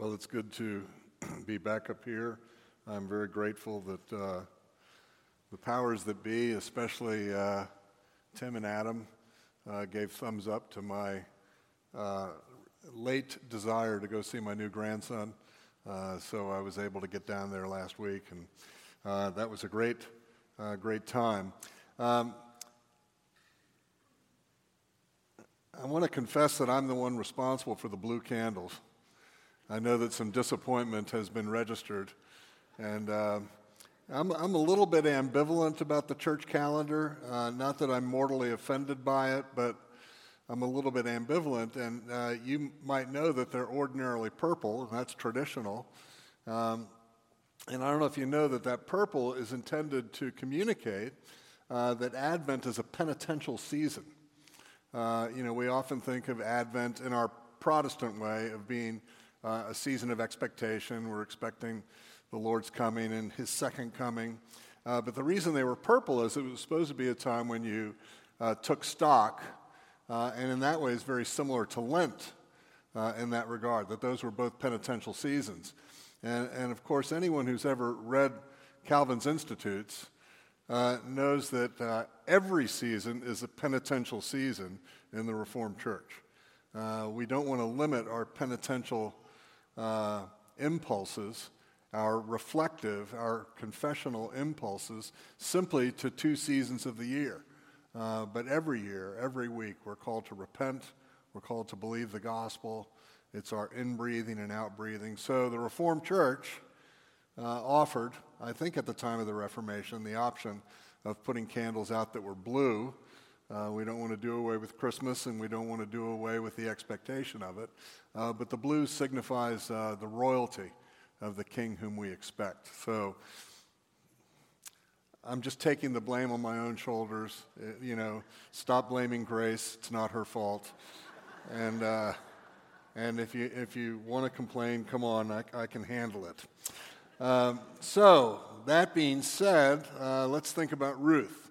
Well, it's good to be back up here. I'm very grateful that uh, the powers that be, especially uh, Tim and Adam, uh, gave thumbs up to my uh, late desire to go see my new grandson. Uh, so I was able to get down there last week, and uh, that was a great, great time. Um, I want to confess that I'm the one responsible for the blue candles. I know that some disappointment has been registered. And uh, I'm, I'm a little bit ambivalent about the church calendar. Uh, not that I'm mortally offended by it, but I'm a little bit ambivalent. And uh, you might know that they're ordinarily purple, and that's traditional. Um, and I don't know if you know that that purple is intended to communicate uh, that Advent is a penitential season. Uh, you know, we often think of Advent in our Protestant way of being uh, a season of expectation. We're expecting the Lord's coming and his second coming. Uh, but the reason they were purple is it was supposed to be a time when you uh, took stock, uh, and in that way is very similar to Lent uh, in that regard, that those were both penitential seasons. And, and of course, anyone who's ever read Calvin's Institutes uh, knows that every season is a penitential season in the Reformed Church. we don't want to limit our penitential uh, impulses, our reflective, our confessional impulses, simply to two seasons of the year. Uh, but every year, every week, we're called to repent, we're called to believe the gospel. It's our inbreathing and outbreathing. So the Reformed Church uh, offered, I think at the time of the Reformation, the option of putting candles out that were blue uh, we don't want to do away with Christmas and we don't want to do away with the expectation of it. Uh, but the blue signifies uh, the royalty of the king whom we expect. So I'm just taking the blame on my own shoulders. It, uh, you know, stop blaming Grace. It's not her fault. and, uh, and if you, if you want to complain, come on, I, I can handle it. Um, so, that being said, uh, let's think about Ruth.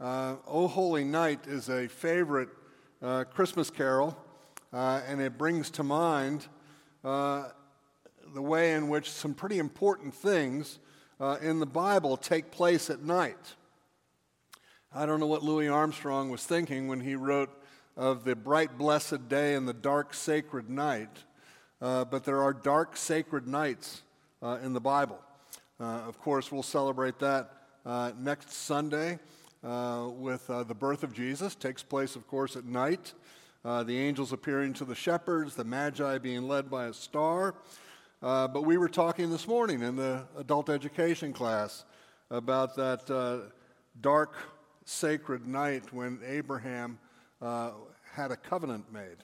Uh, o Holy Night is a favorite uh, Christmas carol, uh, and it brings to mind uh, the way in which some pretty important things uh, in the Bible take place at night. I don't know what Louis Armstrong was thinking when he wrote of the bright, blessed day and the dark, sacred night, uh, but there are dark, sacred nights in the Bible. of course, we'll celebrate that next Sunday uh, with uh, the birth of Jesus. Takes place, of course, at night. Uh, the angels appearing to the shepherds, the magi being led by a star. Uh, but we were talking this morning in the adult education class about that uh, dark, sacred night when Abraham uh, had a covenant made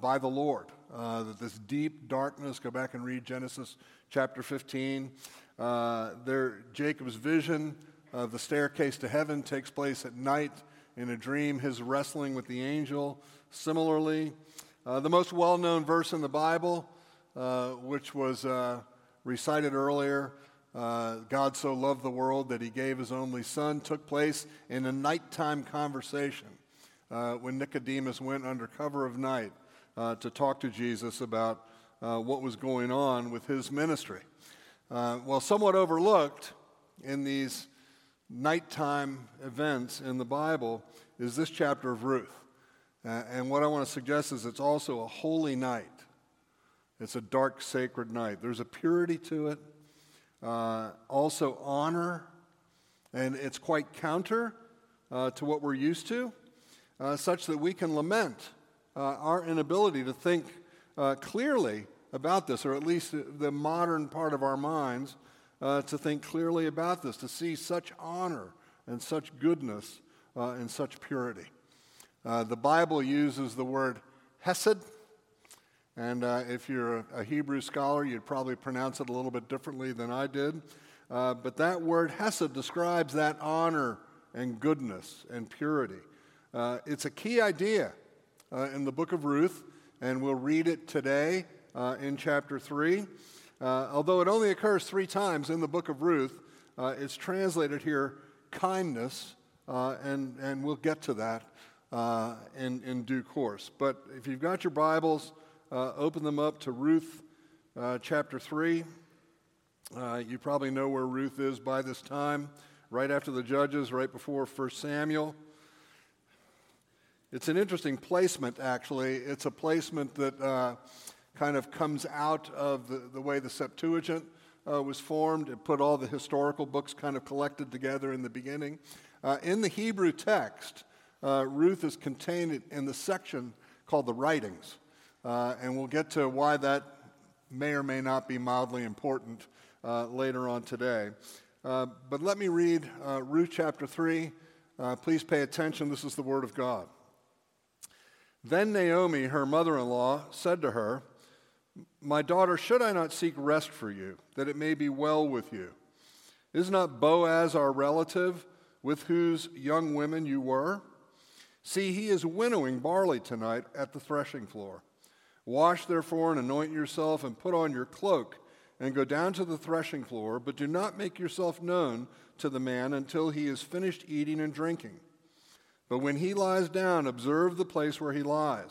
by the Lord. that this deep darkness, go back and read Genesis chapter 15. there, Jacob's vision uh, the staircase to heaven takes place at night in a dream, his wrestling with the angel. Similarly, uh, the most well known verse in the Bible, uh, which was uh, recited earlier, uh, God so loved the world that he gave his only son, took place in a nighttime conversation uh, when Nicodemus went under cover of night to talk to Jesus about what was going on with his ministry. well, somewhat overlooked in these nighttime events in the Bible is this chapter of Ruth. Uh, and what I want to suggest is it's also a holy night. It's a dark, sacred night. There's a purity to it, uh, also honor, and it's quite counter uh, to what we're used to, uh, such that we can lament uh, our inability to think clearly about this, or at least the modern part of our minds uh, to think clearly about this, to see such honor and such goodness uh, and such purity. Uh, the Bible uses the word hesed, and uh, if you're a, Hebrew scholar, you'd probably pronounce it a little bit differently than I did. Uh, but that word hesed describes that honor and goodness and purity. Uh, it's a key idea in the book of Ruth, and we'll read it today in chapter 3. Uh, although it only occurs three times in the book of Ruth, uh, it's translated here kindness, uh, and, and we'll get to that uh, in, in due course. But if you've got your Bibles, uh, open them up to Ruth uh, chapter 3. Uh, you probably know where Ruth is by this time, right after the Judges, right before 1 Samuel. It's an interesting placement, actually. It's a placement that kind of comes out of the, the way the Septuagint uh, was formed. It put all the historical books kind of collected together in the beginning. Uh, in the Hebrew text, uh, Ruth is contained in the section called the writings. Uh, and we'll get to why that may or may not be mildly important uh, later on today. Uh, but let me read Ruth chapter 3. Uh, please pay attention. This is the Word of God. Then Naomi, her mother in law, said to her, My daughter, should I not seek rest for you, that it may be well with you? Is not Boaz our relative, with whose young women you were? See, he is winnowing barley tonight at the threshing floor. Wash therefore and anoint yourself and put on your cloak and go down to the threshing floor, but do not make yourself known to the man until he is finished eating and drinking. But when he lies down, observe the place where he lies.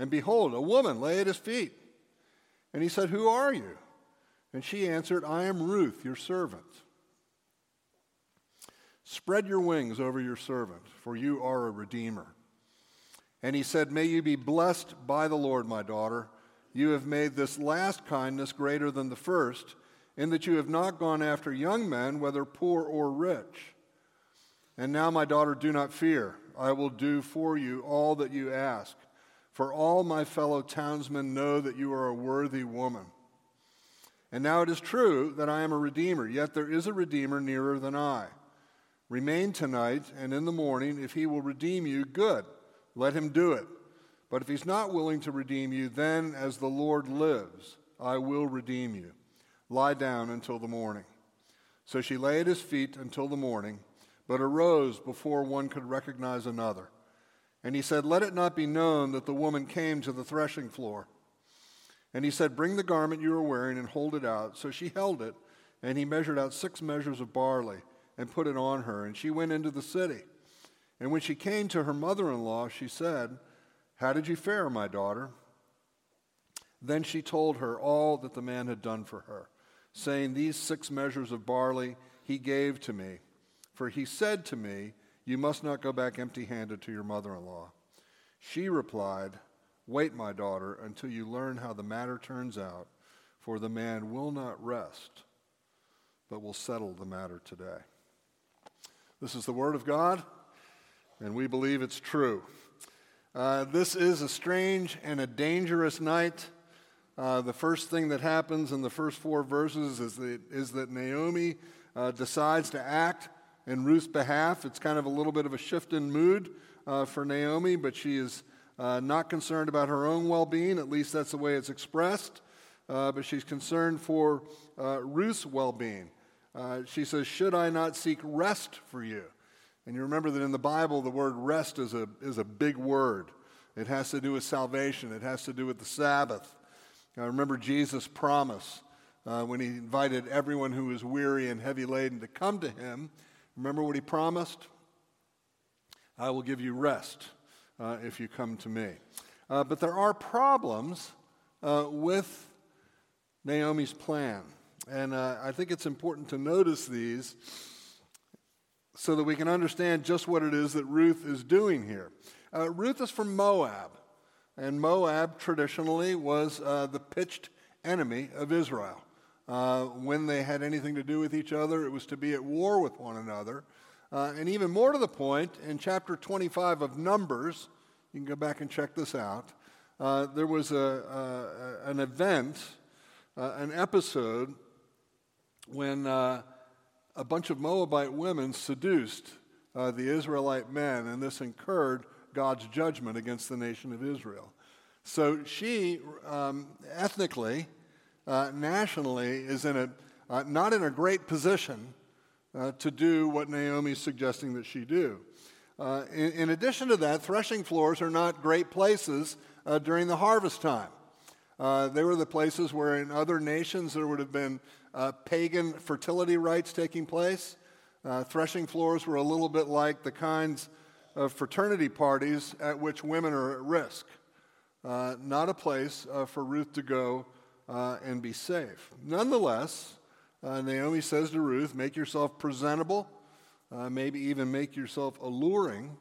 and behold, a woman lay at his feet. And he said, Who are you? And she answered, I am Ruth, your servant. Spread your wings over your servant, for you are a redeemer. And he said, May you be blessed by the Lord, my daughter. You have made this last kindness greater than the first, in that you have not gone after young men, whether poor or rich. And now, my daughter, do not fear. I will do for you all that you ask. For all my fellow townsmen know that you are a worthy woman. And now it is true that I am a redeemer, yet there is a redeemer nearer than I. Remain tonight, and in the morning, if he will redeem you, good. Let him do it. But if he's not willing to redeem you, then, as the Lord lives, I will redeem you. Lie down until the morning. So she lay at his feet until the morning, but arose before one could recognize another. And he said, Let it not be known that the woman came to the threshing floor. And he said, Bring the garment you are wearing and hold it out. So she held it, and he measured out six measures of barley and put it on her, and she went into the city. And when she came to her mother in law, she said, How did you fare, my daughter? Then she told her all that the man had done for her, saying, These six measures of barley he gave to me. For he said to me, You must not go back empty handed to your mother in law. She replied, Wait, my daughter, until you learn how the matter turns out, for the man will not rest, but will settle the matter today. This is the Word of God, and we believe it's true. Uh, this is a strange and a dangerous night. Uh, the first thing that happens in the first four verses is that, is that Naomi uh, decides to act in Ruth's behalf. It's kind of a little bit of a shift in mood uh, for Naomi, but she is uh, not concerned about her own well being. At least that's the way it's expressed. Uh, but she's concerned for Ruth's well being. Uh, she says, Should I not seek rest for you? And you remember that in the Bible, the word rest is a, is a big word. It has to do with salvation, it has to do with the Sabbath. I remember Jesus' promise uh, when he invited everyone who was weary and heavy laden to come to him. Remember what he promised? I will give you rest uh, if you come to me. Uh, but there are problems uh, with Naomi's plan. And uh, I think it's important to notice these so that we can understand just what it is that Ruth is doing here. Uh, Ruth is from Moab, and Moab traditionally was uh, the pitched enemy of Israel. Uh, when they had anything to do with each other, it was to be at war with one another. Uh, and even more to the point, in chapter 25 of Numbers, you can go back and check this out, uh, there was a, a an event, uh, an episode when uh, a bunch of Moabite women seduced the Israelite men, and this incurred God's judgment against the nation of Israel. So she, um, ethnically, uh, nationally is in a, uh, not in a great position uh, to do what Naomi's suggesting that she do. Uh, in, in, addition to that, threshing floors are not great places uh, during the harvest time. Uh, they were the places where in other nations there would have been pagan fertility rites taking place. Threshing floors were a little bit like the kinds of fraternity parties at which women are at risk. Not a place for Ruth to go and be safe. Nonetheless, uh, Naomi says to Ruth, Make yourself presentable, uh, maybe even make yourself alluring,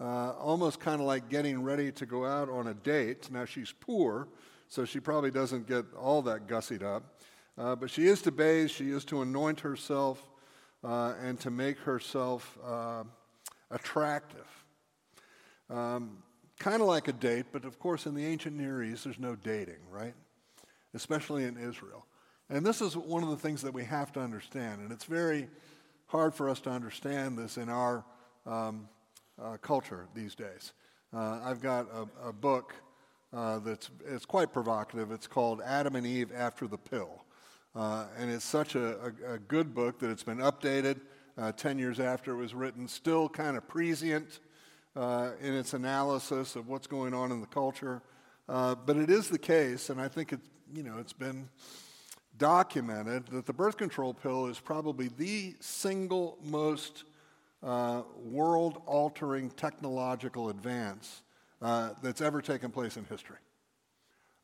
uh, almost kind of like getting ready to go out on a date. Now, she's poor, so she probably doesn't get all that gussied up. Uh, but she is to bathe, she is to anoint herself, uh, and to make herself uh, attractive. Um, kind of like a date, but of course, in the ancient Near East, there's no dating, right? Especially in Israel. And this is one of the things that we have to understand. And it's very hard for us to understand this in our um, uh, culture these days. Uh, I've got a, a book uh, that's it's quite provocative. It's called Adam and Eve After the Pill. Uh, and it's such a, a, a, good book that it's been updated uh, 10 years after it was written, still kind of prescient uh, in its analysis of what's going on in the culture. but it is the case, and I think it, you know, it's been documented that the birth control pill is probably the single most uh, world altering technological advance uh, that's ever taken place in history.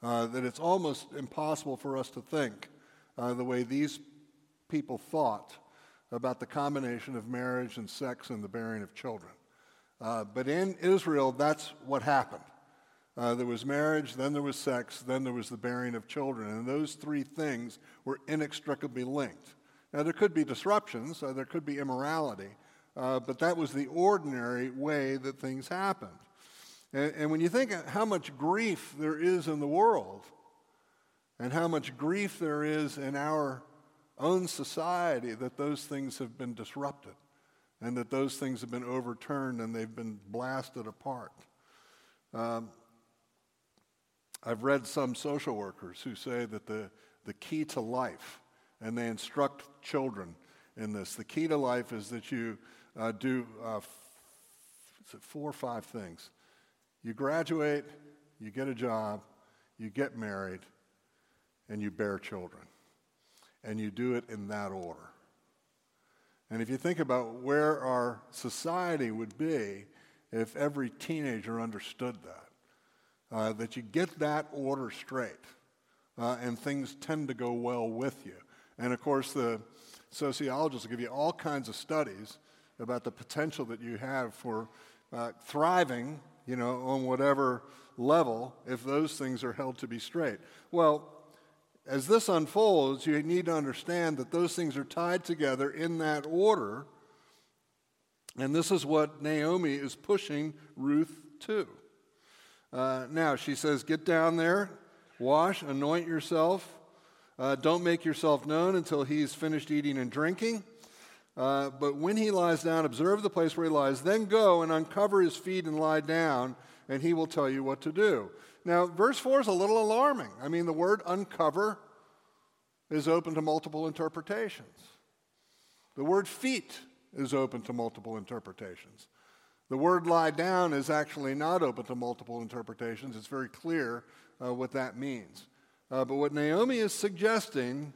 Uh, that it's almost impossible for us to think uh, the way these people thought about the combination of marriage and sex and the bearing of children. Uh, but in Israel, that's what happened. Uh, there was marriage, then there was sex, then there was the bearing of children. And those three things were inextricably linked. Now, there could be disruptions, uh, there could be immorality, uh, but that was the ordinary way that things happened. And, and when you think how much grief there is in the world, and how much grief there is in our own society that those things have been disrupted, and that those things have been overturned and they've been blasted apart. Um, I've read some social workers who say that the, the key to life, and they instruct children in this, the key to life is that you uh, do uh, four or five things. You graduate, you get a job, you get married, and you bear children. And you do it in that order. And if you think about where our society would be if every teenager understood that, uh, that you get that order straight, uh, and things tend to go well with you. And of course, the sociologists will give you all kinds of studies about the potential that you have for uh, thriving, you know, on whatever level if those things are held to be straight. Well, as this unfolds, you need to understand that those things are tied together in that order. And this is what Naomi is pushing Ruth to. Uh, now, she says, Get down there, wash, anoint yourself. Uh, don't make yourself known until he's finished eating and drinking. Uh, but when he lies down, observe the place where he lies. Then go and uncover his feet and lie down, and he will tell you what to do. Now, verse 4 is a little alarming. I mean, the word uncover is open to multiple interpretations. The word feet is open to multiple interpretations. The word lie down is actually not open to multiple interpretations. It's very clear uh, what that means. Uh, but what Naomi is suggesting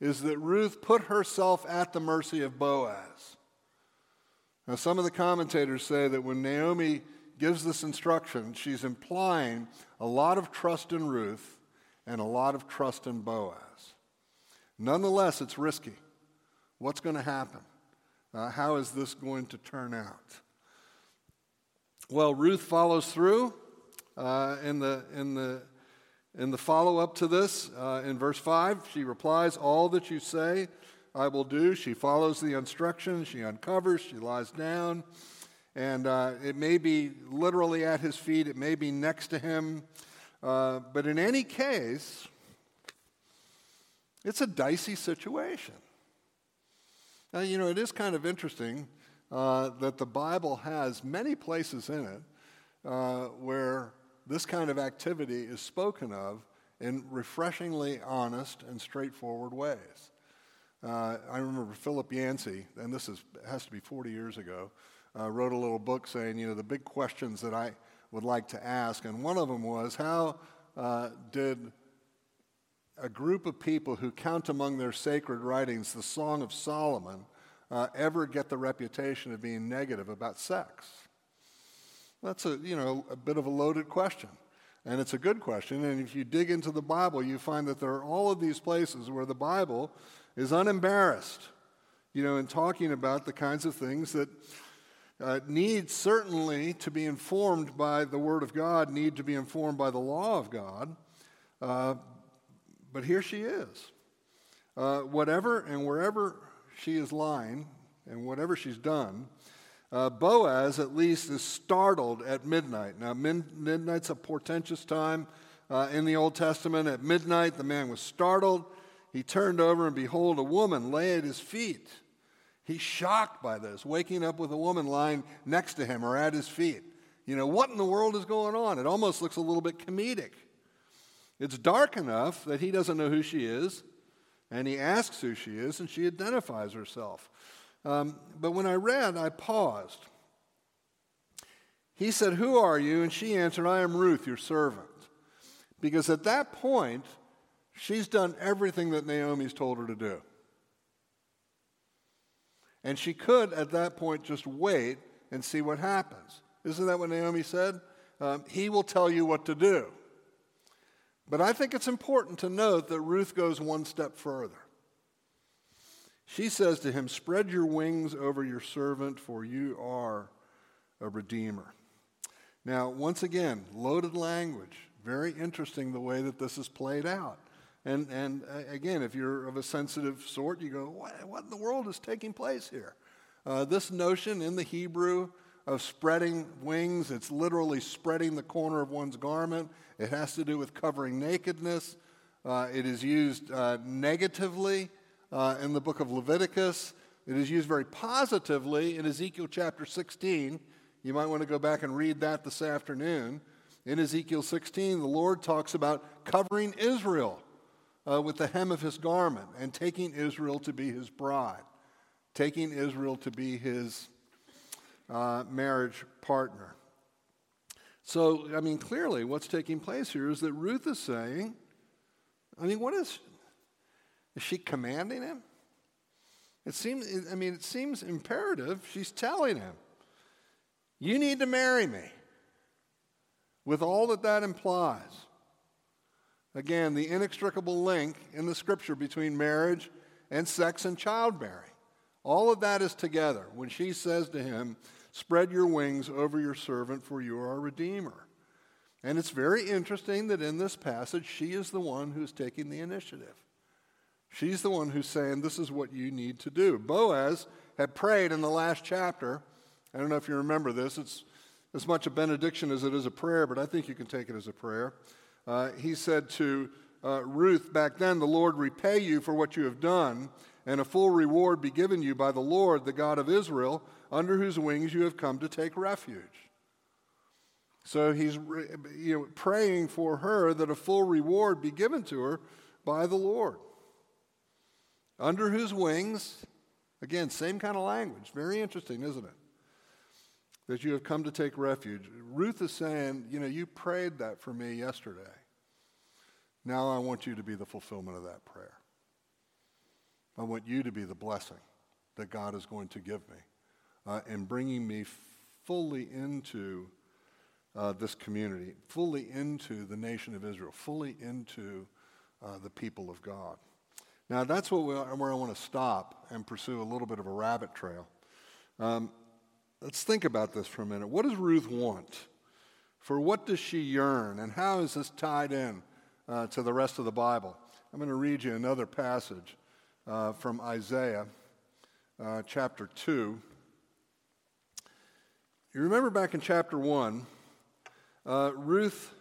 is that Ruth put herself at the mercy of Boaz. Now, some of the commentators say that when Naomi gives this instruction, she's implying a lot of trust in Ruth and a lot of trust in Boaz. Nonetheless, it's risky. What's going to happen? Uh, how is this going to turn out? Well, Ruth follows through uh, in the, in the, in the follow up to this. Uh, in verse 5, she replies, All that you say, I will do. She follows the instructions, she uncovers, she lies down. And uh, it may be literally at his feet, it may be next to him. Uh, but in any case, it's a dicey situation. Now, you know, it is kind of interesting uh, that the Bible has many places in it uh, where this kind of activity is spoken of in refreshingly honest and straightforward ways. Uh, I remember Philip Yancey, and this is, has to be 40 years ago, uh, wrote a little book saying, you know, the big questions that I would like to ask. And one of them was, how uh, did a group of people who count among their sacred writings the Song of Solomon uh, ever get the reputation of being negative about sex? That's a, you know, a bit of a loaded question. And it's a good question. And if you dig into the Bible, you find that there are all of these places where the Bible is unembarrassed, you know, in talking about the kinds of things that uh, need certainly to be informed by the Word of God, need to be informed by the law of God. Uh, but here she is. Uh, whatever and wherever she is lying and whatever she's done, uh, Boaz at least is startled at midnight. Now, min- midnight's a portentous time uh, in the Old Testament. At midnight, the man was startled. He turned over, and behold, a woman lay at his feet. He's shocked by this, waking up with a woman lying next to him or at his feet. You know, what in the world is going on? It almost looks a little bit comedic. It's dark enough that he doesn't know who she is, and he asks who she is, and she identifies herself. Um, but when I read, I paused. He said, Who are you? And she answered, I am Ruth, your servant. Because at that point, she's done everything that Naomi's told her to do. And she could, at that point, just wait and see what happens. Isn't that what Naomi said? Um, he will tell you what to do. But I think it's important to note that Ruth goes one step further. She says to him, Spread your wings over your servant, for you are a redeemer. Now, once again, loaded language. Very interesting the way that this is played out. And, and again, if you're of a sensitive sort, you go, what, what in the world is taking place here? Uh, this notion in the Hebrew of spreading wings, it's literally spreading the corner of one's garment. It has to do with covering nakedness. Uh, it is used uh, negatively uh, in the book of Leviticus. It is used very positively in Ezekiel chapter 16. You might want to go back and read that this afternoon. In Ezekiel 16, the Lord talks about covering Israel uh, with the hem of his garment and taking Israel to be his bride, taking Israel to be his uh, marriage partner. So, I mean, clearly what's taking place here is that Ruth is saying, I mean, what is, is she commanding him? It seems, I mean, it seems imperative. She's telling him, you need to marry me with all that that implies. Again, the inextricable link in the scripture between marriage and sex and childbearing. All of that is together when she says to him, Spread your wings over your servant, for you are a redeemer. And it's very interesting that in this passage, she is the one who's taking the initiative. She's the one who's saying, This is what you need to do. Boaz had prayed in the last chapter. I don't know if you remember this. It's as much a benediction as it is a prayer, but I think you can take it as a prayer. Uh, he said to uh, Ruth back then, The Lord repay you for what you have done, and a full reward be given you by the Lord, the God of Israel, under whose wings you have come to take refuge. So he's you know, praying for her that a full reward be given to her by the Lord. Under whose wings, again, same kind of language. Very interesting, isn't it? that you have come to take refuge. Ruth is saying, You know, you prayed that for me yesterday. Now I want you to be the fulfillment of that prayer. I want you to be the blessing that God is going to give me uh, in bringing me fully into uh, this community, fully into the nation of Israel, fully into uh, the people of God. Now, that's what we, where I want to stop and pursue a little bit of a rabbit trail. Um, Let's think about this for a minute. What does Ruth want? For what does she yearn? And how is this tied in uh, to the rest of the Bible? I'm going to read you another passage uh, from Isaiah uh, chapter 2. You remember back in chapter 1, uh, Ruth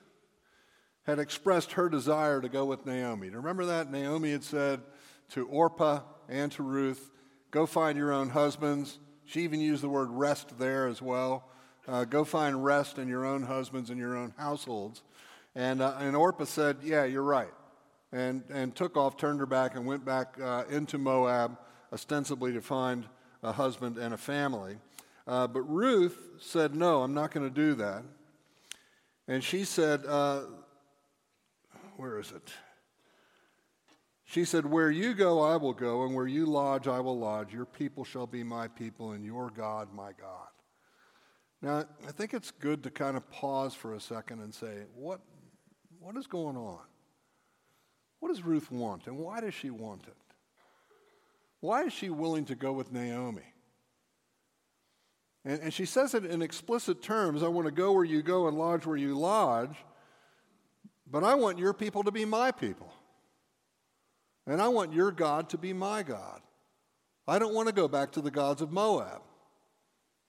had expressed her desire to go with Naomi. Do you remember that? Naomi had said to Orpah and to Ruth, Go find your own husbands she even used the word rest there as well. Uh, go find rest in your own husbands and your own households. And, uh, and Orpah said, Yeah, you're right. And, and took off, turned her back, and went back uh, into Moab, ostensibly to find a husband and a family. Uh, but Ruth said, No, I'm not going to do that. And she said, uh, Where is it? She said, Where you go, I will go, and where you lodge, I will lodge. Your people shall be my people, and your God, my God. Now, I think it's good to kind of pause for a second and say, What, what is going on? What does Ruth want, and why does she want it? Why is she willing to go with Naomi? And, and she says it in explicit terms I want to go where you go and lodge where you lodge, but I want your people to be my people. And I want your God to be my God. I don't want to go back to the gods of Moab.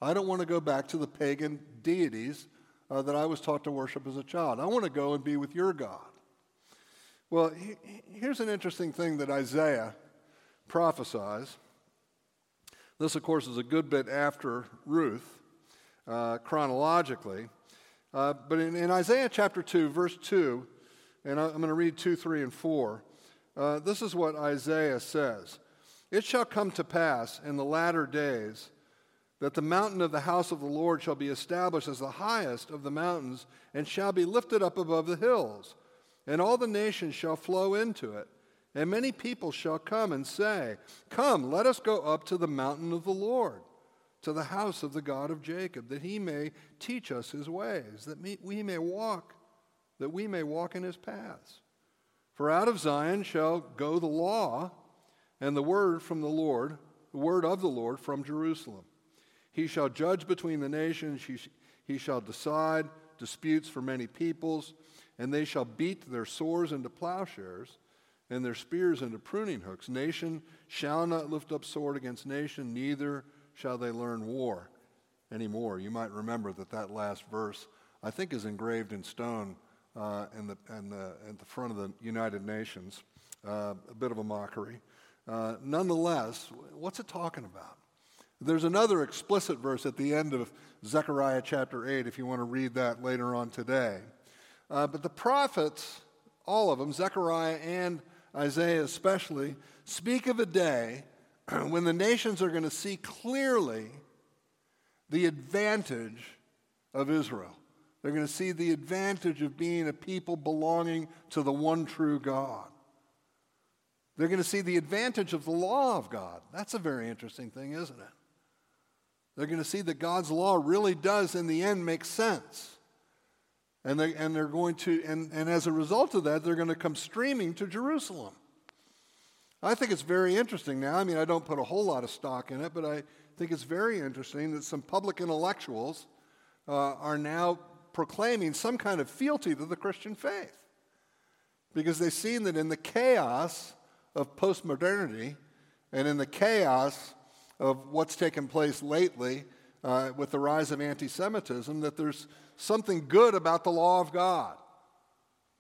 I don't want to go back to the pagan deities uh, that I was taught to worship as a child. I want to go and be with your God. Well, he, here's an interesting thing that Isaiah prophesies. This, of course, is a good bit after Ruth, uh, chronologically. Uh, but in, in, Isaiah chapter 2, verse 2, and I, am going to read 2, 3, and 4, uh, this is what Isaiah says It shall come to pass in the latter days that the mountain of the house of the Lord shall be established as the highest of the mountains and shall be lifted up above the hills, and all the nations shall flow into it. And many people shall come and say, Come, let us go up to the mountain of the Lord, to the house of the God of Jacob, that he may teach us his ways, that we may walk, that we may walk in his paths. For out of Zion shall go the law and the word from the Lord, the word of the Lord from Jerusalem. He shall judge between the nations, he, he shall decide disputes for many peoples, and they shall beat their swords into plowshares and their spears into pruning hooks. Nation shall not lift up sword against nation, neither shall they learn war anymore. You might remember that that last verse, I think, is engraved in stone uh, in, the, in the, at the front of the United Nations. Uh, a bit of a mockery. Uh, nonetheless, what's it talking about? There's another explicit verse at the end of Zechariah chapter 8, if you want to read that later on today. Uh, but the prophets, all of them, Zechariah and Isaiah especially, speak of a day when the nations are going to see clearly the advantage of Israel. They're going to see the advantage of being a people belonging to the one true God. They're going to see the advantage of the law of God. That's a very interesting thing, isn't it? They're going to see that God's law really does, in the end, make sense. And, they, and they're going to, and, and as a result of that, they're going to come streaming to Jerusalem. I think it's very interesting now. I mean, I don't put a whole lot of stock in it, but I think it's very interesting that some public intellectuals uh, are now proclaiming some kind of fealty to the Christian faith. Because they've seen that in the chaos of postmodernity and in the chaos of what's taken place lately uh, with the rise of anti Semitism, that there's something good about the law of God.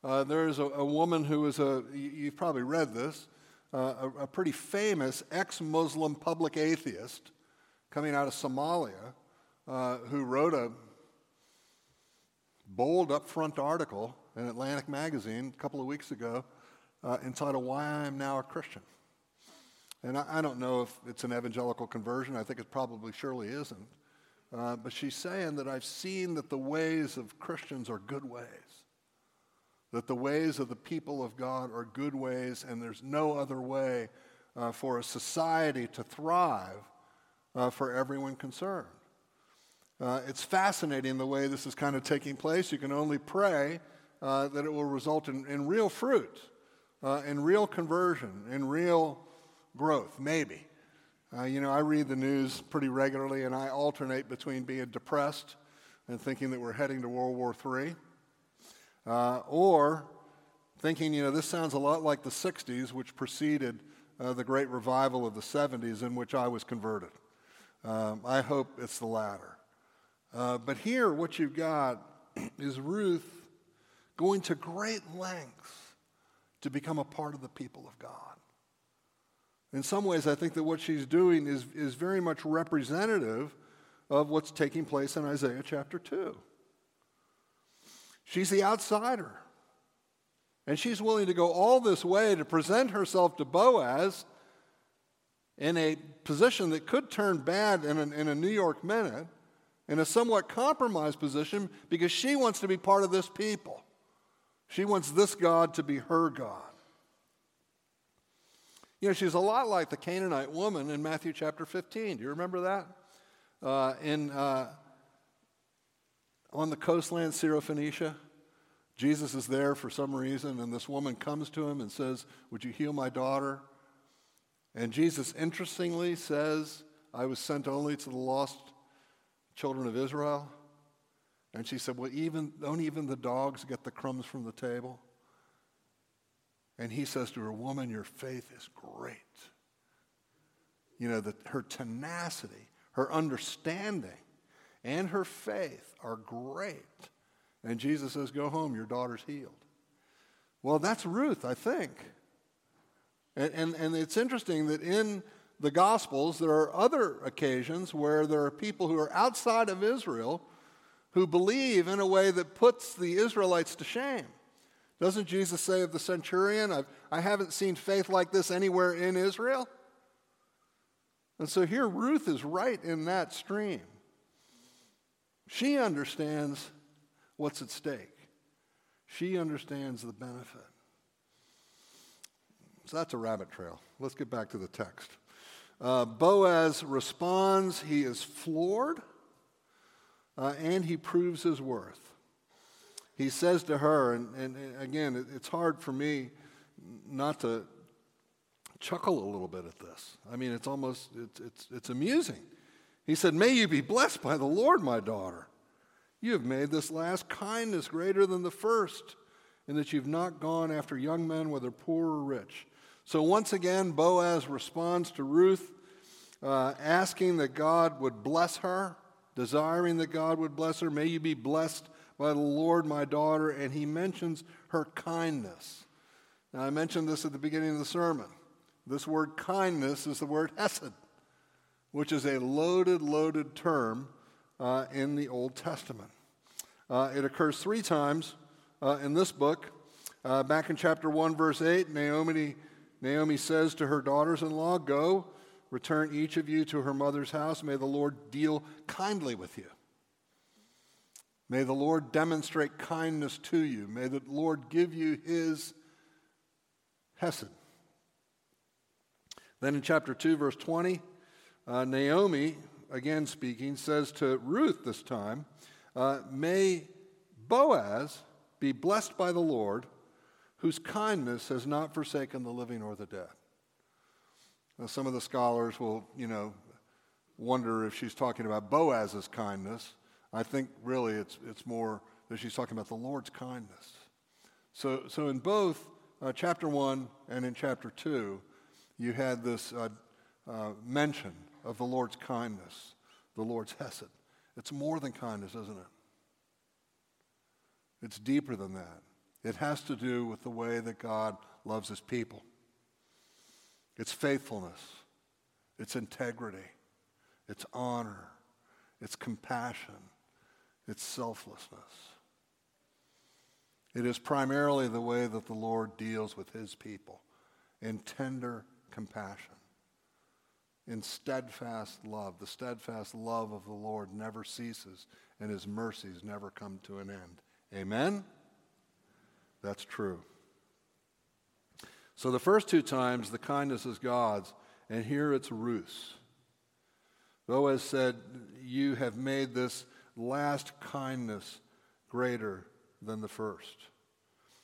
Uh, there's a, a, woman who is a, you've probably read this, uh, a, a, pretty famous ex Muslim public atheist coming out of Somalia uh, who wrote a bold upfront article in Atlantic Magazine a couple of weeks ago uh, entitled Why I Am Now a Christian. And I, I, don't know if it's an evangelical conversion, I think it probably surely isn't. Uh, but she's saying that I've seen that the ways of Christians are good ways, that the ways of the people of God are good ways, and there's no other way uh, for a society to thrive uh, for everyone concerned. Uh, it's fascinating the way this is kind of taking place. You can only pray uh, that it will result in, in real fruit, in real conversion, in real growth, maybe. Uh, you know, I read the news pretty regularly, and I alternate between being depressed and thinking that we're heading to World War III, uh, or thinking, you know, this sounds a lot like the 60s, which preceded uh, the great revival of the 70s, in which I was converted. Um, I hope it's the latter. Uh, but here, what you've got is Ruth going to great lengths to become a part of the people of God. In some ways, I think that what she's doing is, is very much representative of what's taking place in Isaiah chapter 2. She's the outsider. And she's willing to go all this way to present herself to Boaz in a position that could turn bad in a, in a New York minute, in a somewhat compromised position, because she wants to be part of this people. She wants this God to be her God. You know, she's a lot like the Canaanite woman in Matthew chapter 15. Do you remember that? Uh, in, uh, on the coastland, Syrophoenicia. Jesus is there for some reason, and this woman comes to him and says, Would you heal my daughter? And Jesus interestingly says, I was sent only to the lost children of Israel. And she said, Well, even, don't even the dogs get the crumbs from the table? And he says to her, Woman, your faith is great. You know, that her tenacity, her understanding, and her faith are great. And Jesus says, Go home, your daughter's healed. Well, that's Ruth, I think. And, and, and, it's interesting that in the Gospels, there are other occasions where there are people who are outside of Israel who believe in a way that puts the Israelites to shame. Doesn't Jesus say of the centurion, I've, I haven't seen faith like this anywhere in Israel? And so here Ruth is right in that stream. She understands what's at stake, she understands the benefit. So that's a rabbit trail. Let's get back to the text. Uh, Boaz responds, he is floored, uh, and he proves his worth. He says to her, and, and, again, it, it's hard for me not to chuckle a little bit at this. I mean, it's almost, it's, it's, it's amusing. He said, May you be blessed by the Lord, my daughter. You have made this last kindness greater than the first, in that you've not gone after young men, whether poor or rich. So once again, Boaz responds to Ruth, uh, asking that God would bless her, desiring that God would bless her. May you be blessed by the Lord, my daughter. And he mentions her kindness. Now, I mentioned this at the beginning of the sermon. This word kindness is the word hesed, which is a loaded, loaded term uh, in the Old Testament. Uh, it occurs three times uh, in this book. Uh, back in chapter 1, verse 8, Naomi, Naomi says to her daughters in law, Go, return each of you to her mother's house. May the Lord deal kindly with you. May the Lord demonstrate kindness to you. May the Lord give you his hesed. Then in chapter 2, verse 20, uh, Naomi, again speaking, says to Ruth this time, uh, May Boaz be blessed by the Lord, whose kindness has not forsaken the living or the dead. Now, some of the scholars will, you know, wonder if she's talking about Boaz's kindness. I think really it's, it's more that she's talking about the Lord's kindness. So, so in both uh, chapter 1 and in chapter 2, you had this uh, uh, mention of the Lord's kindness, the Lord's hesed. It's more than kindness, isn't it? It's deeper than that. It has to do with the way that God loves his people. It's faithfulness, it's integrity, it's honor, it's compassion, it's selflessness. It is primarily the way that the Lord deals with his people in tender compassion, in steadfast love. The steadfast love of the Lord never ceases, and his mercies never come to an end. Amen? That's true. So the first two times, the kindness is God's, and here it's Ruth's. Boaz said, You have made this last kindness greater than the first.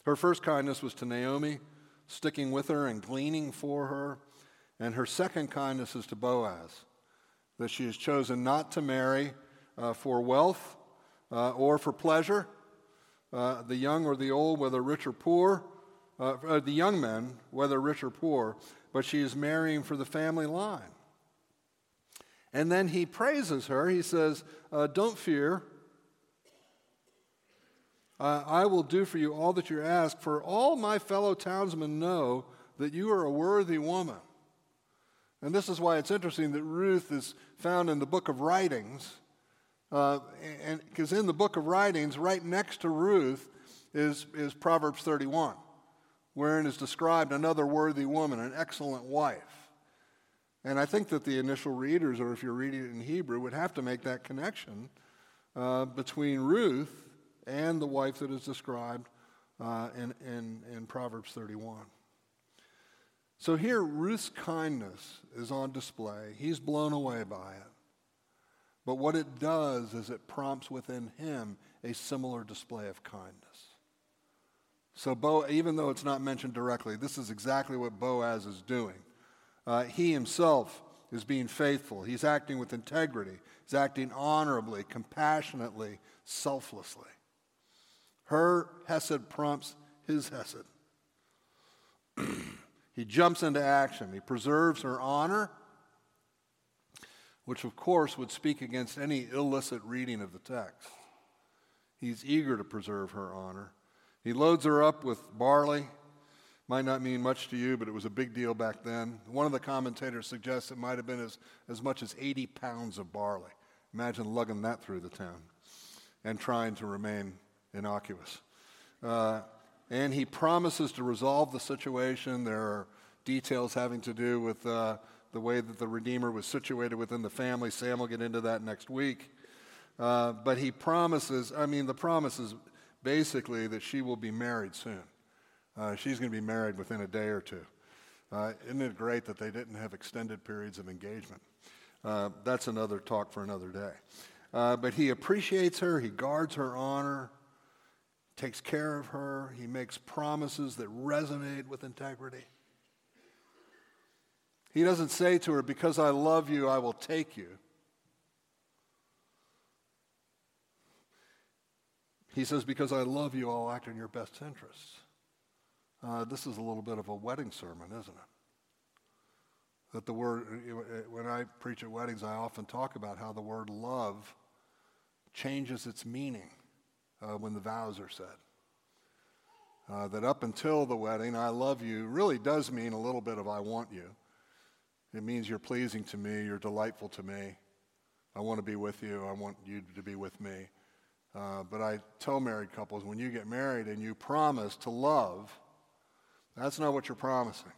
Her first kindness was to Naomi, sticking with her and gleaning for her. And her second kindness is to Boaz, that she has chosen not to marry uh, for wealth uh, or for pleasure, uh, the young or the old, whether rich or poor, uh, uh, the young men, whether rich or poor, but she is marrying for the family line. And then he praises her. He says, uh, Don't fear. Uh, I will do for you all that you ask, for all my fellow townsmen know that you are a worthy woman. And this is why it's interesting that Ruth is found in the book of writings. Uh, because in the book of writings, right next to Ruth, is, is Proverbs 31. wherein is described another worthy woman, an excellent wife. And I think that the initial readers, or if you're reading it in Hebrew, would have to make that connection uh, between Ruth and the wife that is described uh, in, in, in Proverbs 31. So here, Ruth's kindness is on display. He's blown away by it. But what it does is it prompts within him a similar display of kindness. So, Bo, even though it's not mentioned directly, this is exactly what Boaz is doing. Uh, he himself is being faithful. He's acting with integrity. He's acting honorably, compassionately, selflessly. Her Hesed prompts his Hesed. he jumps into action. He preserves her honor, which of course would speak against any illicit reading of the text. He's eager to preserve her honor. He loads her up with barley. Might not mean much to you, but it was a big deal back then. One of the commentators suggests it might have been as, as much as 80 pounds of barley. Imagine lugging that through the town and trying to remain innocuous. Uh, and he promises to resolve the situation. There are details having to do with uh, the way that the Redeemer was situated within the family. Sam will get into that next week. Uh, but he promises, I mean, the promise is basically that she will be married soon. Uh, she's going to be married within a day or two. Uh, isn't it great that they didn't have extended periods of engagement? Uh, that's another talk for another day. Uh, but he appreciates her, he guards her honor, takes care of her, he makes promises that resonate with integrity. He doesn't say to her, Because I love you, I will take you. He says, Because I love you, I'll act in your best interests. Uh, this is a little bit of a wedding sermon, isn't it? That the word, when I preach at weddings, I often talk about how the word love changes its meaning uh, when the vows are said. Uh, that up until the wedding, I love you really does mean a little bit of I want you. It means you're pleasing to me, you're delightful to me. I want to be with you, I want you to be with me. Uh, but I tell married couples when you get married and you promise to love, that's not what you're promising.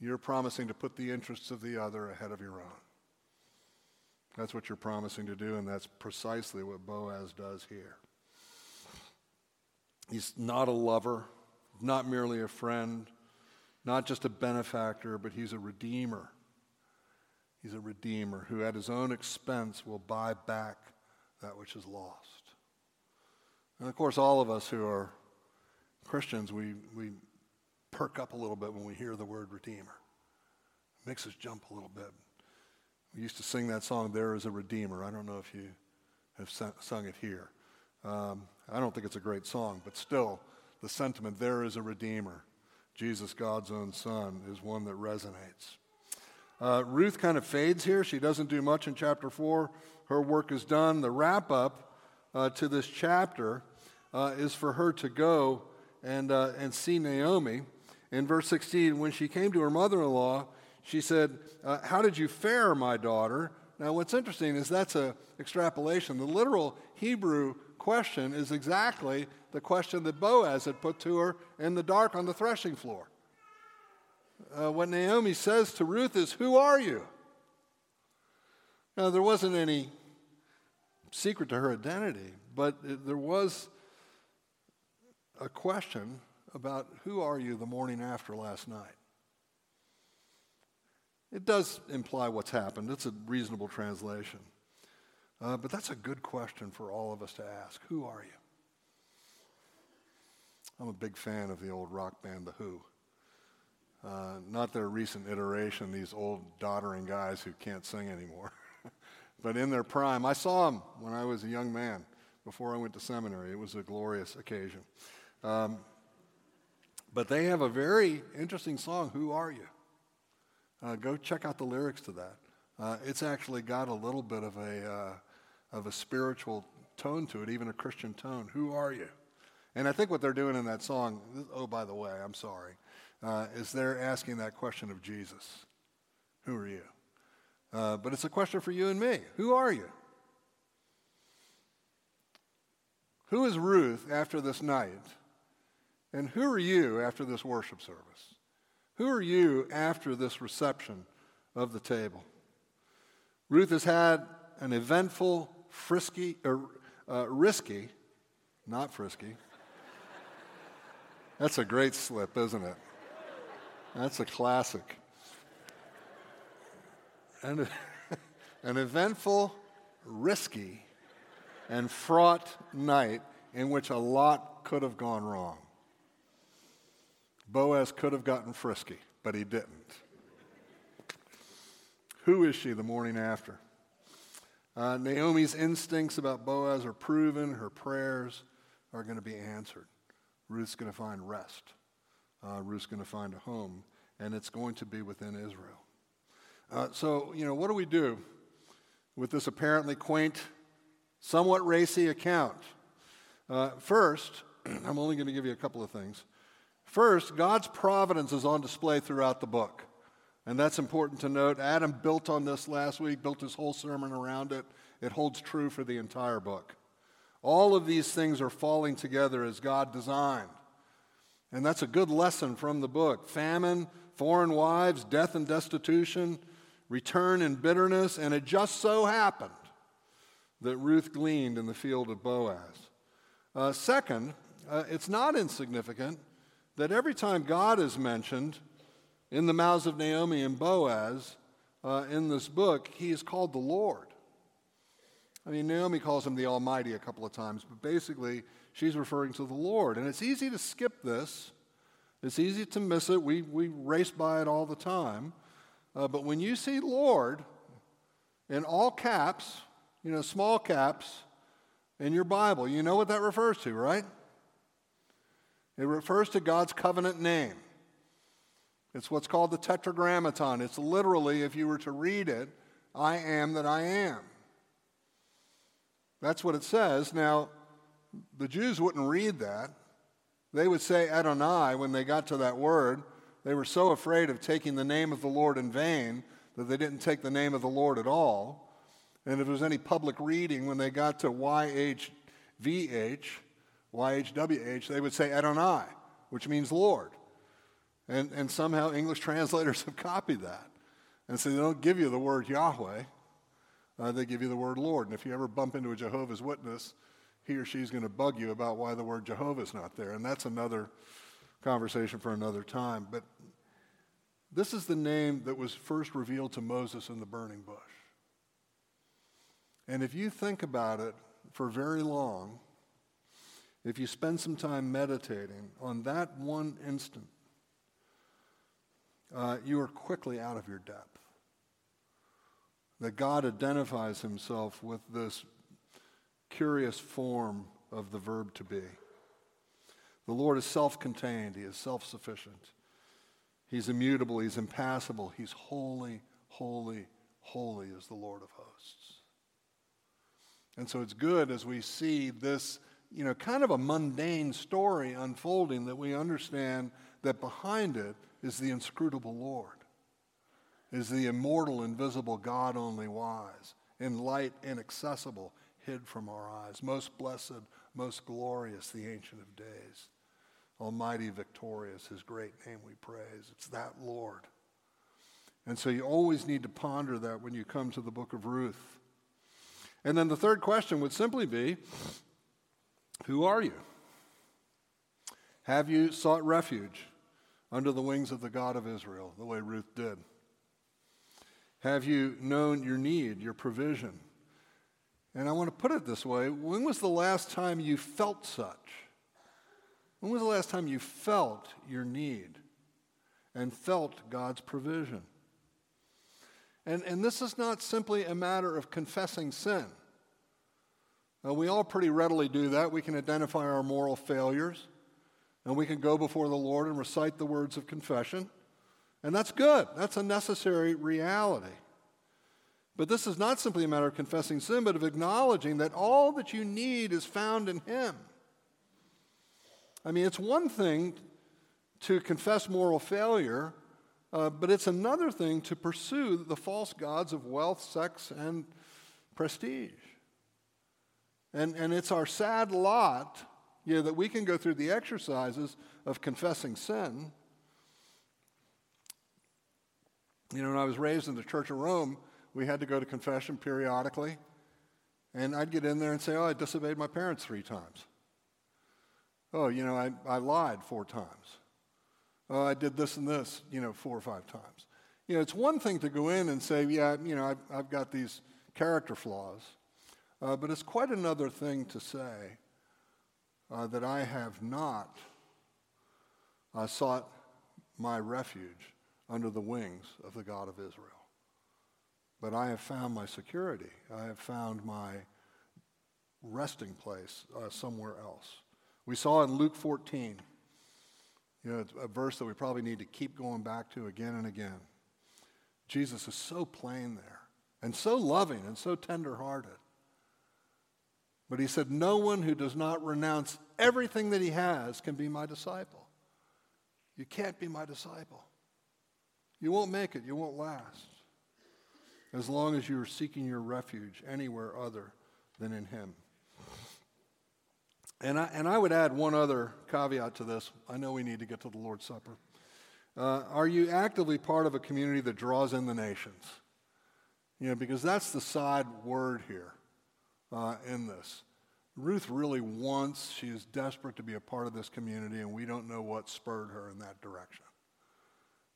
You're promising to put the interests of the other ahead of your own. That's what you're promising to do, and that's precisely what Boaz does here. He's not a lover, not merely a friend, not just a benefactor, but he's a redeemer. He's a redeemer who, at his own expense, will buy back that which is lost. And of course, all of us who are Christians, we, we perk up a little bit when we hear the word redeemer. It makes us jump a little bit. We used to sing that song, There is a Redeemer. I don't know if you have sung it here. Um, I don't think it's a great song, but still, the sentiment, There is a Redeemer, Jesus, God's own Son, is one that resonates. Uh, Ruth kind of fades here. She doesn't do much in chapter 4. Her work is done. The wrap up uh, to this chapter uh, is for her to go and, uh, and see Naomi. In verse 16, when she came to her mother in law, she said, uh, How did you fare, my daughter? Now, what's interesting is that's an extrapolation. The literal Hebrew question is exactly the question that Boaz had put to her in the dark on the threshing floor. Uh, what Naomi says to Ruth is, Who are you? Now, there wasn't any secret to her identity, but there was a question about who are you the morning after last night? It does imply what's happened. It's a reasonable translation. Uh, but that's a good question for all of us to ask. Who are you? I'm a big fan of the old rock band, The Who. Uh, not their recent iteration, these old doddering guys who can't sing anymore. but in their prime, I saw them when I was a young man before I went to seminary. It was a glorious occasion. Um, but they have a very interesting song, Who Are You? Uh, go check out the lyrics to that. Uh, it's actually got a little bit of a, uh, of a spiritual tone to it, even a Christian tone. Who are you? And I think what they're doing in that song, oh, by the way, I'm sorry, uh, is they're asking that question of Jesus Who are you? Uh, but it's a question for you and me. Who are you? Who is Ruth after this night And who are you after this worship service? Who are you after this reception of the table? Ruth has had an eventful, frisky, or uh, risky, not frisky. That's a great slip, isn't it? That's a classic. And an eventful, risky, and fraught night in which a lot could have gone wrong. Boaz could have gotten frisky, but he didn't. Who is she the morning after? Uh, Naomi's instincts about Boaz are proven, her prayers are going to be answered. Ruth's going to find rest. Uh, Ruth's going to find a home, and it's going to be within Israel. Uh, so, you know, what do we do with this apparently quaint, somewhat racy account? Uh, first, I'm only going to give you a couple of things. First, God's providence is on display throughout the book. And that's important to note. Adam built on this last week, built his whole sermon around it. It holds true for the entire book. All of these things are falling together as God designed. And that's a good lesson from the book. Famine, foreign wives, death and destitution, return and bitterness, and it just so happened that Ruth gleaned in the field of Boaz. Uh, second, uh, it's not insignificant that every time God is mentioned in the mouths of Naomi and Boaz uh, in this book, he is called the Lord. I mean, Naomi calls him the Almighty a couple of times, but basically, she's referring to the Lord. And it's easy to skip this, it's easy to miss it. We, we race by it all the time. Uh, but when you see Lord in all caps, you know, small caps in your Bible, you know what that refers to, right? It refers to God's covenant name. It's what's called the Tetragrammaton. It's literally, if you were to read it, I am that I am. That's what it says. Now, the Jews wouldn't read that. They would say Adonai when they got to that word. They were so afraid of taking the name of the Lord in vain that they didn't take the name of the Lord at all. And if there was any public reading, when they got to YHVH, YHWH, they would say Adonai, which means Lord. And, and somehow English translators have copied that. And so they don't give you the word Yahweh, uh, they give you the word Lord. And if you ever bump into a Jehovah's Witness, he or she's going to bug you about why the word Jehovah's not there. And that's another conversation for another time. But this is the name that was first revealed to Moses in the burning bush. And if you think about it for very long, if you spend some time meditating on that one instant, uh, you are quickly out of your depth. That God identifies himself with this curious form of the verb to be. The Lord is self contained, He is self sufficient. He's immutable, He's impassible, He's holy, holy, holy is the Lord of hosts. And so it's good as we see this you know, kind of a mundane story unfolding that we understand that behind it is the inscrutable Lord, is the immortal, invisible God only wise, in light inaccessible, hid from our eyes, most blessed, most glorious, the Ancient of Days, Almighty, victorious, His great name we praise. It's that Lord. And so you always need to ponder that when you come to the book of Ruth. And then the third question would simply be who are you? Have you sought refuge under the wings of the God of Israel, the way Ruth did? Have you known your need, your provision? And I want to put it this way when was the last time you felt such? When was the last time you felt your need and felt God's provision? And, and this is not simply a matter of confessing sin. Uh, we all pretty readily do that. We can identify our moral failures, and we can go before the Lord and recite the words of confession. And that's good, that's a necessary reality. But this is not simply a matter of confessing sin, but of acknowledging that all that you need is found in Him. I mean, it's one thing to confess moral failure, uh, but it's another thing to pursue the false gods of wealth, sex, and prestige. And, and it's our sad lot, you know, that we can go through the exercises of confessing sin. You know, when I was raised in the Church of Rome, we had to go to confession periodically. And I'd get in there and say, Oh, I disobeyed my parents three times. Oh, you know, I, I lied four times. Oh, I did this and this, you know, four or five times. You know, it's one thing to go in and say, Yeah, you know, I've, I've got these character flaws. Uh, but it's quite another thing to say uh, that I have not uh, sought my refuge under the wings of the God of Israel. But I have found my security. I have found my resting place uh, somewhere else. We saw in Luke 14, you know, a verse that we probably need to keep going back to again and again. Jesus is so plain there and so loving and so tenderhearted. But he said, No one who does not renounce everything that he has can be my disciple. You can't be my disciple. You won't make it, you won't last as long as you are seeking your refuge anywhere other than in Him. And I, and I would add one other caveat to this. I know we need to get to the Lord's Supper. Uh, are you actively part of a community that draws in the nations? You know, because that's the side word here uh, in this. Ruth really wants, she is desperate to be a part of this community, and we don't know what spurred her in that direction.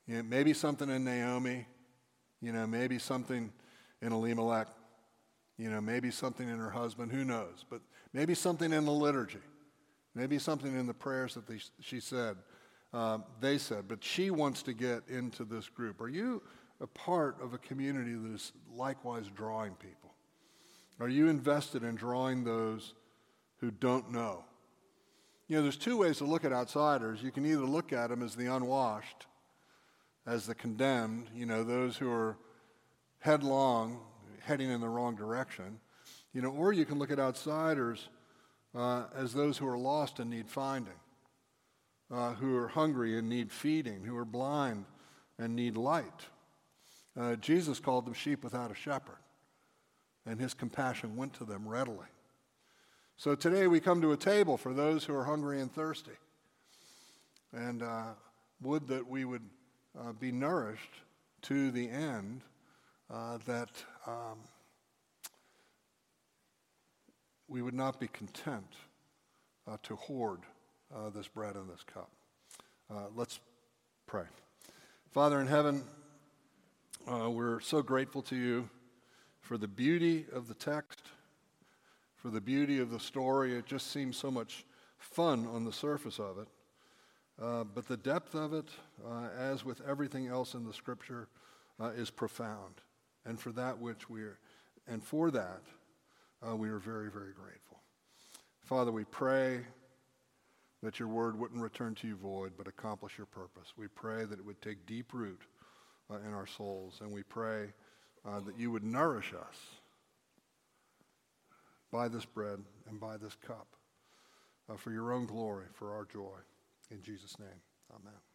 You know, maybe something in Naomi, you know, maybe something in Elimelech, you know, maybe something in her husband, who knows, but maybe something in the liturgy, maybe something in the prayers that they, she said, um, they said, but she wants to get into this group. Are you a part of a community that is likewise drawing people? Are you invested in drawing those who don't know? You know, there's two ways to look at outsiders. You can either look at them as the unwashed, as the condemned, you know, those who are headlong, heading in the wrong direction, you know, or you can look at outsiders uh, as those who are lost and need finding, uh, who are hungry and need feeding, who are blind and need light. Uh, Jesus called them sheep without a shepherd, and his compassion went to them readily. So today we come to a table for those who are hungry and thirsty. And uh, would that we would uh, be nourished to the end uh, that um, we would not be content uh, to hoard uh, this bread and this cup. Uh, let's pray. Father in heaven, we're so grateful to you for the beauty of the text, for the beauty of the story. It just seems so much fun on the surface of it. Uh, but the depth of it, uh, as with everything else in the scripture, uh, is profound. And for that which we are, and for that, uh, we are very, very grateful. Father, we pray that your word wouldn't return to you void, but accomplish your purpose. We pray that it would take deep root uh, in our souls, and we pray Uh, that you would nourish us by this bread and by this cup uh, for your own glory, for our joy. In Jesus' name, amen.